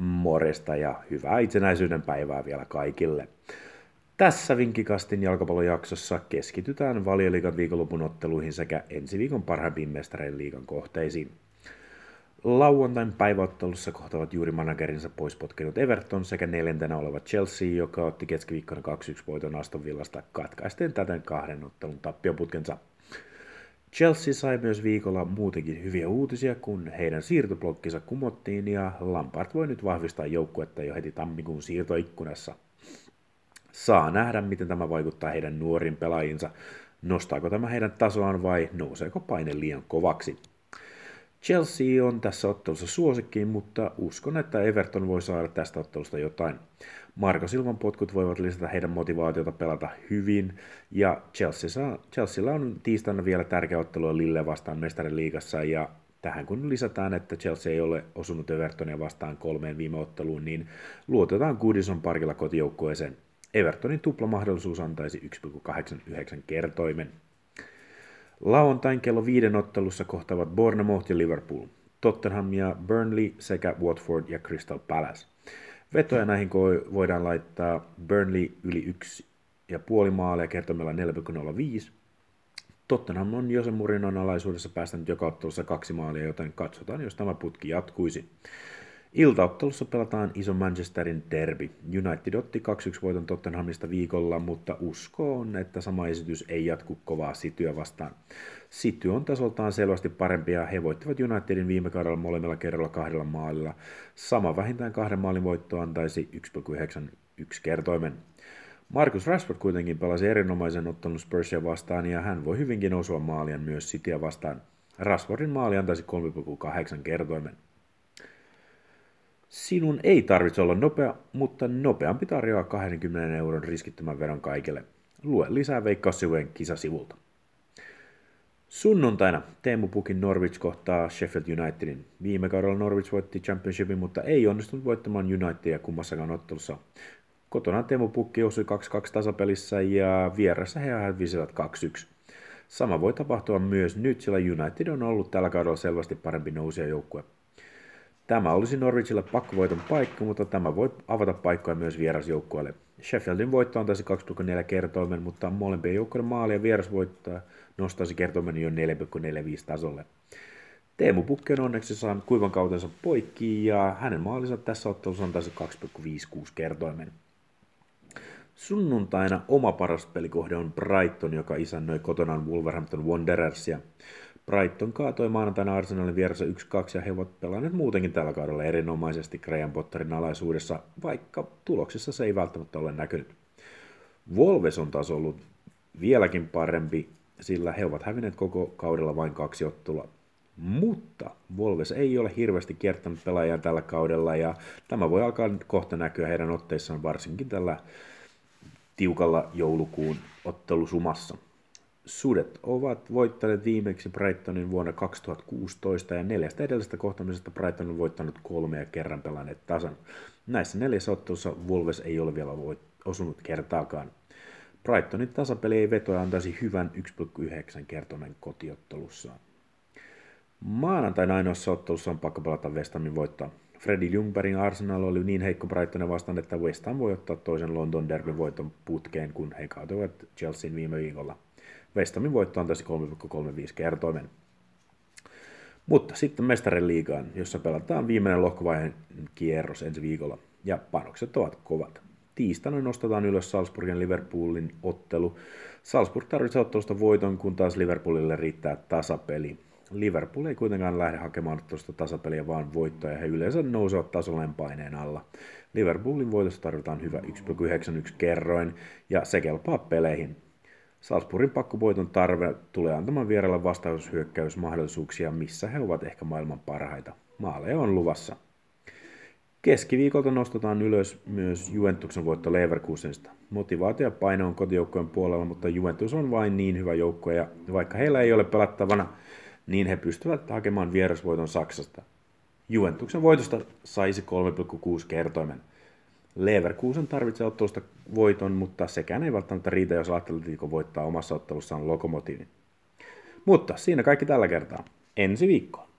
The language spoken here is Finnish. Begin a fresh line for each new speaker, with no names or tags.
Moresta ja hyvää itsenäisyyden päivää vielä kaikille. Tässä Vinkkikastin jalkapallojaksossa keskitytään valioliikan viikonlopun otteluihin sekä ensi viikon parhaimpiin mestareiden liigan kohteisiin. Lauantain päiväottelussa kohtavat juuri managerinsa pois potkinut Everton sekä neljäntenä oleva Chelsea, joka otti keskiviikkona 2-1 voiton Aston Villasta katkaisten täten kahden ottelun tappioputkensa. Chelsea sai myös viikolla muutenkin hyviä uutisia, kun heidän siirtoblokkinsa kumottiin ja Lampard voi nyt vahvistaa joukkuetta jo heti tammikuun siirtoikkunassa. Saa nähdä, miten tämä vaikuttaa heidän nuorin pelaajinsa. Nostaako tämä heidän tasoaan vai nouseeko paine liian kovaksi? Chelsea on tässä ottelussa suosikkiin, mutta uskon, että Everton voi saada tästä ottelusta jotain. Marko Silvan potkut voivat lisätä heidän motivaatiota pelata hyvin, ja Chelsea, Chelsealla on tiistaina vielä tärkeä ottelu Lille vastaan mestarin liigassa, ja tähän kun lisätään, että Chelsea ei ole osunut Evertonia vastaan kolmeen viime otteluun, niin luotetaan Goodison parkilla kotijoukkueeseen. Evertonin tuplamahdollisuus antaisi 1,89 kertoimen. Lauantain kello viiden ottelussa kohtavat Bournemouth ja Liverpool, Tottenham ja Burnley sekä Watford ja Crystal Palace. Vetoja näihin voidaan laittaa Burnley yli yksi ja puoli maalia kertomalla 4,05. Tottenham on Jose Murinon alaisuudessa päästänyt joka ottelussa kaksi maalia, joten katsotaan, jos tämä putki jatkuisi. Iltaottelussa pelataan iso Manchesterin derby. United otti 2-1 voiton Tottenhamista viikolla, mutta usko on, että sama esitys ei jatku kovaa Sityä vastaan. City on tasoltaan selvästi parempi ja he voittivat Unitedin viime kaudella molemmilla kerralla kahdella maalilla. Sama vähintään kahden maalin voitto antaisi 1,91 kertoimen. Marcus Rashford kuitenkin pelasi erinomaisen ottelun Spursia vastaan ja hän voi hyvinkin osua maalien myös Cityä vastaan. Rashfordin maali antaisi 3,8 kertoimen. Sinun ei tarvitse olla nopea, mutta nopeampi tarjoaa 20 euron riskittömän veron kaikille. Lue lisää Veikkaussivujen kisasivulta. Sunnuntaina Teemu Pukin Norwich kohtaa Sheffield Unitedin. Viime kaudella Norwich voitti Championshipin, mutta ei onnistunut voittamaan Unitedia kummassakaan ottelussa. Kotona Teemu Pukki osui 2-2 tasapelissä ja vieressä he hävisivät 2-1. Sama voi tapahtua myös nyt, sillä United on ollut tällä kaudella selvästi parempi nousia joukkue. Tämä olisi Norwichille pakkovoiton paikka, mutta tämä voi avata paikkoja myös vierasjoukkueelle. Sheffieldin voitto antaisi 2,4 kertoimen, mutta molempien joukkueiden maali ja vierasvoittaa nostaisi kertoimen jo 4,45 tasolle. Teemu Pukki on onneksi saanut kuivan kautensa poikki ja hänen maalinsa tässä ottelussa antaisi 2,56 kertoimen. Sunnuntaina oma paras pelikohde on Brighton, joka isännöi kotonaan Wolverhampton Wanderersia. Brighton kaatoi maanantaina Arsenalin vieressä 1-2 ja he ovat pelanneet muutenkin tällä kaudella erinomaisesti Graham Potterin alaisuudessa, vaikka tuloksessa se ei välttämättä ole näkynyt. Wolves on taas ollut vieläkin parempi, sillä he ovat hävinneet koko kaudella vain kaksi ottelua. Mutta Wolves ei ole hirveästi kiertänyt pelaajia tällä kaudella ja tämä voi alkaa kohta näkyä heidän otteissaan varsinkin tällä tiukalla joulukuun ottelusumassa. Sudet ovat voittaneet viimeksi Brightonin vuonna 2016 ja neljästä edellisestä kohtamisesta Brighton on voittanut kolme ja kerran pelanneet tasan. Näissä neljässä ottelussa Wolves ei ole vielä osunut kertaakaan. Brightonin tasapeli ei vetoja antaisi hyvän 1,9 kertoinen kotiottelussaan. Maanantaina ainoassa ottelussa on pakko pelata West Hamin voittaa. Freddy Ljungbergin Arsenal oli niin heikko Brightonin vastaan, että West Ham voi ottaa toisen London Derbyn voiton putkeen, kun he kaatoivat Chelsean viime viikolla. West Hamin voitto antaisi 3,35 kertoimen. Mutta sitten mestarin liigaan, jossa pelataan viimeinen lohkovaiheen kierros ensi viikolla, ja panokset ovat kovat. Tiistaina nostetaan ylös Salzburgin Liverpoolin ottelu. Salzburg tarvitsee ottelusta voiton, kun taas Liverpoolille riittää tasapeli. Liverpool ei kuitenkaan lähde hakemaan tuosta tasapeliä, vaan voittoja. He yleensä nousevat tasolleen paineen alla. Liverpoolin voitossa tarvitaan hyvä 1,91 kerroin, ja se kelpaa peleihin. Salzburgin pakkovoiton tarve tulee antamaan vierellä vastaushyökkäysmahdollisuuksia, missä he ovat ehkä maailman parhaita. Maaleja on luvassa. Keskiviikolta nostetaan ylös myös Juventuksen voitto Leverkusenista. Motivaatio ja paino on kotijoukkojen puolella, mutta Juventus on vain niin hyvä joukko ja vaikka heillä ei ole pelattavana, niin he pystyvät hakemaan vierasvoiton Saksasta. Juventuksen voitosta saisi 3,6 kertoimen. Leverkusen tarvitsee ottelusta voiton, mutta sekään ei välttämättä riitä, jos Atletico voittaa omassa ottelussaan lokomotiivin. Mutta siinä kaikki tällä kertaa. Ensi viikkoon.